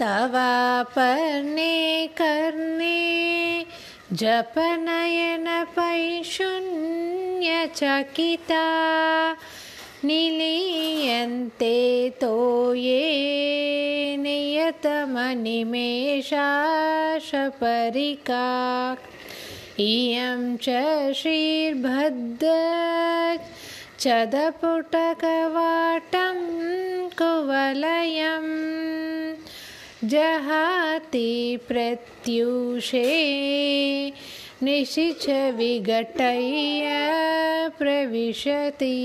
तवापर्णे कर्णे जपनयनपैशून्यचकिता निलीयन्ते तोये नियतमनिमेषाशपरिका इयं च श्रीर्भद्र चदपुटकवाटं कुवलयं जहाति प्रत्युषे निशिच विघटय्य प्रविशति।